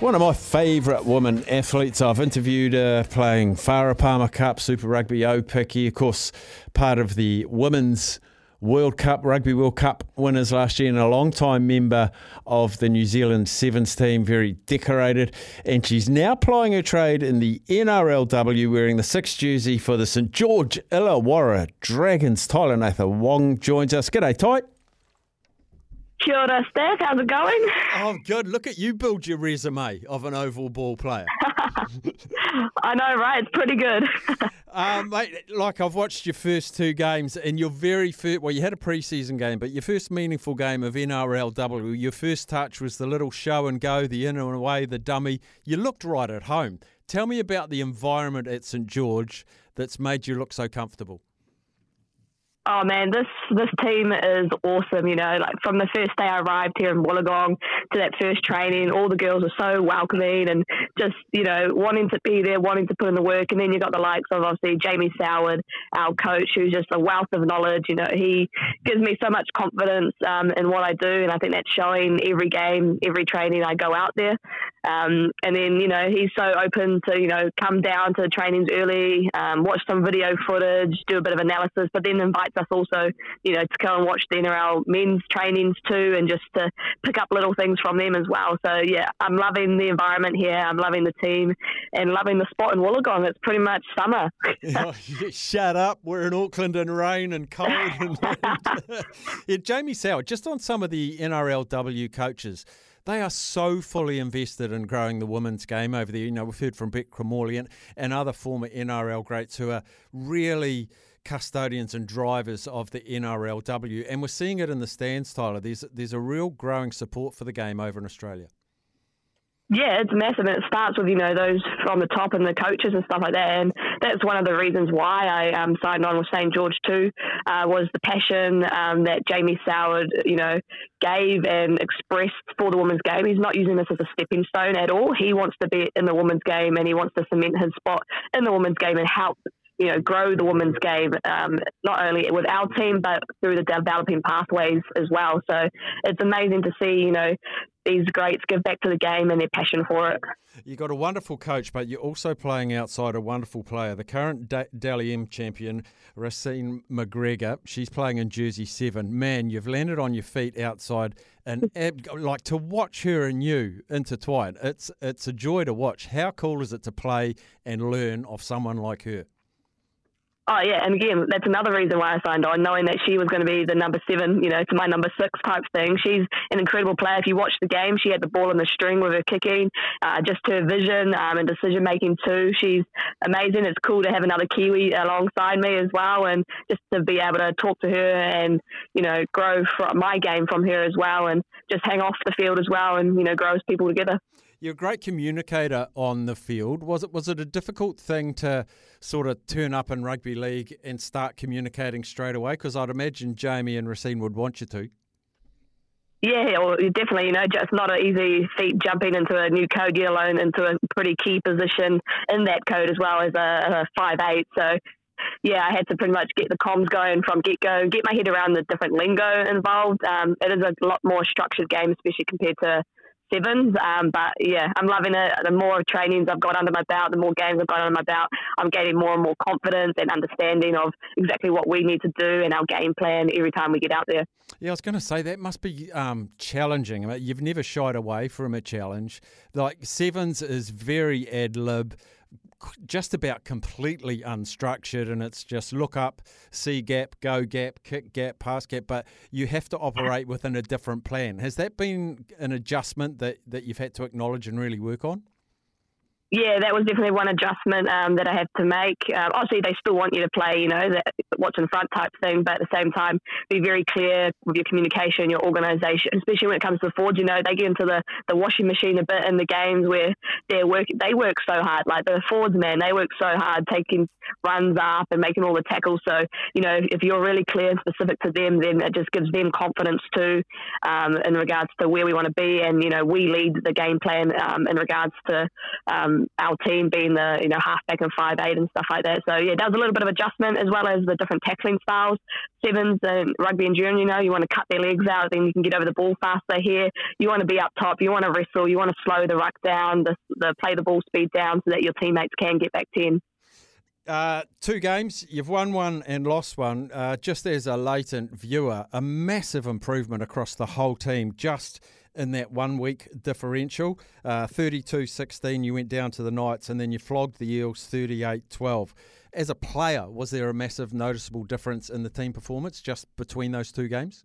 One of my favourite women athletes. I've interviewed her playing Farah Palmer Cup, Super Rugby Aupiki, of course, part of the Women's World Cup, Rugby World Cup winners last year, and a long-time member of the New Zealand Sevens team, very decorated. And she's now plying her trade in the NRLW, wearing the sixth jersey for the St George Illawarra Dragons. Tyla Nathan-Wong joins us. G'day, Ty. Kia ora, Staf. How's it going? Oh, good. Look at you build your resume of an oval ball player. I know, right? It's pretty good. um, mate, like I've watched your first two games, and your very first, well, you had a preseason game, but your first meaningful game of NRLW, your first touch was the little show and go, the in and away, the dummy. You looked right at home. Tell me about the environment at St George that's made you look so comfortable. Oh man, this this team is awesome. You know, like from the first day I arrived here in Wollongong to that first training, all the girls are so welcoming and just you know wanting to be there, wanting to put in the work. And then you got the likes of obviously Jamie Soward, our coach, who's just a wealth of knowledge. You know, he gives me so much confidence um, in what I do, and I think that's showing every game, every training I go out there. Um, and then you know he's so open to you know come down to trainings early, um, watch some video footage, do a bit of analysis, but then invite us also, you know, to go and watch the NRL men's trainings too, and just to pick up little things from them as well. So yeah, I'm loving the environment here. I'm loving the team, and loving the spot in Wollongong. It's pretty much summer. oh, shut up! We're in Auckland and rain and cold. And yeah, Jamie Soward, just on some of the NRLW coaches they are so fully invested in growing the women's game over there. You know, we've heard from Brett Kimmorley and, and other former NRL greats who are really custodians and drivers of the NRLW, and we're seeing it in the stands, Tyla. There's there's a real growing support for the game over in Australia. Yeah, it's massive, and it starts with you know those from the top and the coaches and stuff like that, and that's one of the reasons why I um, signed on with St George too. Uh, was the passion um, that Jamie Soward, you know, gave and expressed for the women's game. He's not using this as a stepping stone at all. He wants to be in the women's game, and he wants to cement his spot in the women's game and help you know, grow the women's game, um, not only with our team, but through the developing pathways as well. So it's amazing to see, you know, these greats give back to the game and their passion for it. You've got a wonderful coach, but you're also playing outside a wonderful player. The current Dally M champion, Raecene McGregor, she's playing in Jersey 7. Man, you've landed on your feet outside, and like to watch her and you intertwine, it's, it's a joy to watch. How cool is it to play and learn of someone like her? Oh yeah, and again, that's another reason why I signed on, knowing that she was going to be the number seven, you know, to my number six type thing. She's an incredible player. If you watch the game, she had the ball in the string with her kicking, uh, just her vision um, and decision making too. She's amazing. It's cool to have another Kiwi alongside me as well, and just to be able to talk to her and you know grow from my game from her as well, and just hang off the field as well, and you know grow as people together. You're a great communicator on the field. Was it was it a difficult thing to sort of turn up in rugby league and start communicating straight away? Because I'd imagine Jamie and Raecene would want you to. Yeah, well, definitely. You know, just not an easy feat jumping into a new code, yet alone into a pretty key position in that code as well as a, a five eight. So yeah, I had to pretty much get the comms going from get go, get my head around the different lingo involved. Um, it is a lot more structured game, especially compared to sevens. Um, but yeah, I'm loving it. The more trainings I've got under my belt, the more games I've got under my belt, I'm gaining more and more confidence and understanding of exactly what we need to do and our game plan every time we get out there. Yeah, I was going to say that must be um, challenging. I mean, you've never shied away from a challenge. Like sevens is very ad lib just about completely unstructured and it's just look up, see gap, go gap, kick gap, pass gap, but you have to mm-hmm. operate within a different plan. Has that been an adjustment that, that you've had to acknowledge and really work on? Yeah, that was definitely one adjustment um, that I had to make. Um, obviously, they still want you to play, you know, that what's in front type thing, but at the same time, be very clear with your communication, your organisation, especially when it comes to the forwards. You know, they get into the, the washing machine a bit in the games where they're work, they work so hard. Like the forwards, man, they work so hard taking runs up and making all the tackles. So, you know, if you're really clear and specific to them, then it just gives them confidence too um, in regards to where we want to be. And, you know, we lead the game plan um, in regards to our team being the, you know, halfback and five eight and stuff like that. So, yeah, does a little bit of adjustment as well as the different tackling styles. Sevens and rugby and junior, you know, you want to cut their legs out, then you can get over the ball faster here. You want to be up top, you want to wrestle, you want to slow the ruck down, the, the play the ball speed down so that your teammates can get back 10. Uh, two games, you've won one and lost one. Uh, just as a latent viewer, a massive improvement across the whole team just in that one week differential. Uh, 32 16, you went down to the Knights and then you flogged the Eels 38 12. As a player, was there a massive noticeable difference in the team performance just between those two games?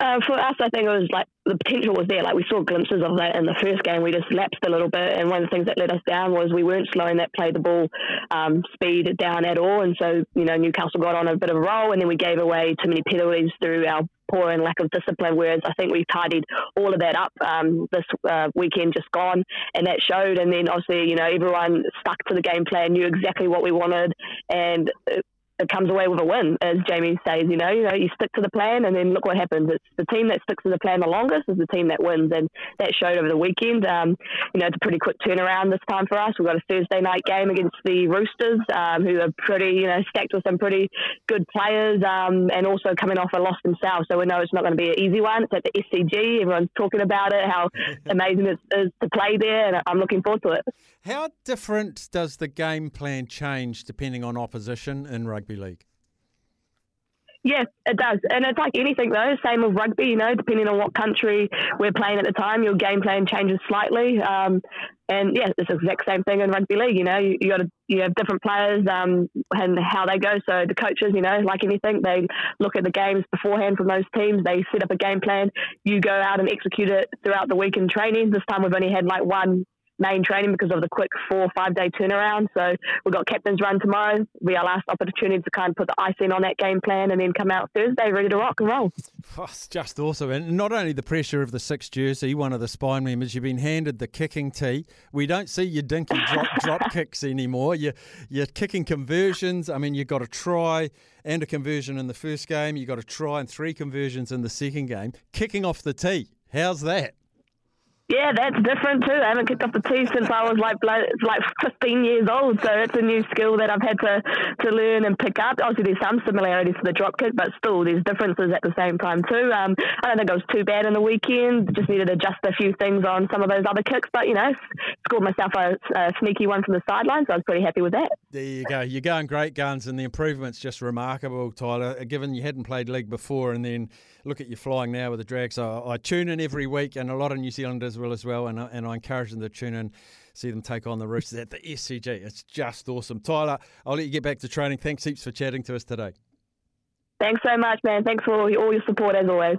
Uh, for us, I think it was like the potential was there. Like we saw glimpses of that in the first game. We just lapsed a little bit, and one of the things that let us down was we weren't slowing that play the ball um, speed down at all. And so, you know, Newcastle got on a bit of a roll, and then we gave away too many penalties through our poor and lack of discipline. Whereas I think we tidied all of that up um, this uh, weekend just gone, and that showed. And then obviously, you know, everyone stuck to the game plan, knew exactly what we wanted, and it comes away with a win, as Jamie says. You know, you know, you stick to the plan, and then look what happens. It's the team that sticks to the plan the longest is the team that wins, and that showed over the weekend. Um, you know, it's a pretty quick turnaround this time for us. We've got a Thursday night game against the Roosters, um, who are pretty, you know, stacked with some pretty good players, um, and also coming off a loss themselves. So we know it's not going to be an easy one. It's at the SCG. Everyone's talking about it, how amazing it is to play there, and I'm looking forward to it. How different does the game plan change depending on opposition in rugby league? Yes, it does. And it's like anything though, same with rugby, you know, depending on what country we're playing at the time, your game plan changes slightly. Um, and yeah, it's the exact same thing in rugby league, you know, you, you got you have different players um, and how they go. So the coaches, you know, like anything, they look at the games beforehand from those teams. They set up a game plan. You go out and execute it throughout the week in training. This time we've only had like one main training because of the quick four or five day turnaround. So we've got captain's run tomorrow. We our last opportunity to kind of put the icing on that game plan and then come out Thursday ready to rock and roll. Oh, it's just awesome. And not only the pressure of the six jersey, one of the spine members, you've been handed the kicking tee. We don't see your dinky drop, drop kicks anymore. You're, you're kicking conversions. I mean, you've got a try and a conversion in the first game. You've got a try and three conversions in the second game. Kicking off the tee. How's that? Yeah, that's different too. I haven't kicked off the tee since I was like like 15 years old, so it's a new skill that I've had to, to learn and pick up. Obviously, there's some similarities to the drop kick, but still, there's differences at the same time too. Um, I don't think it was too bad in the weekend. Just needed to adjust a few things on some of those other kicks, but you know, scored myself a, a sneaky one from the sideline, so I was pretty happy with that. There you go. You're going great guns, and the improvement's just remarkable, Tyla. Given you hadn't played league before, and then look at you flying now with the drag. So I, I tune in every week, and a lot of New Zealanders will as well. And I, and I encourage them to tune in, see them take on the Roosters at the SCG. It's just awesome. Tyla, I'll let you get back to training. Thanks heaps for chatting to us today. Thanks so much, man. Thanks for all your support as always.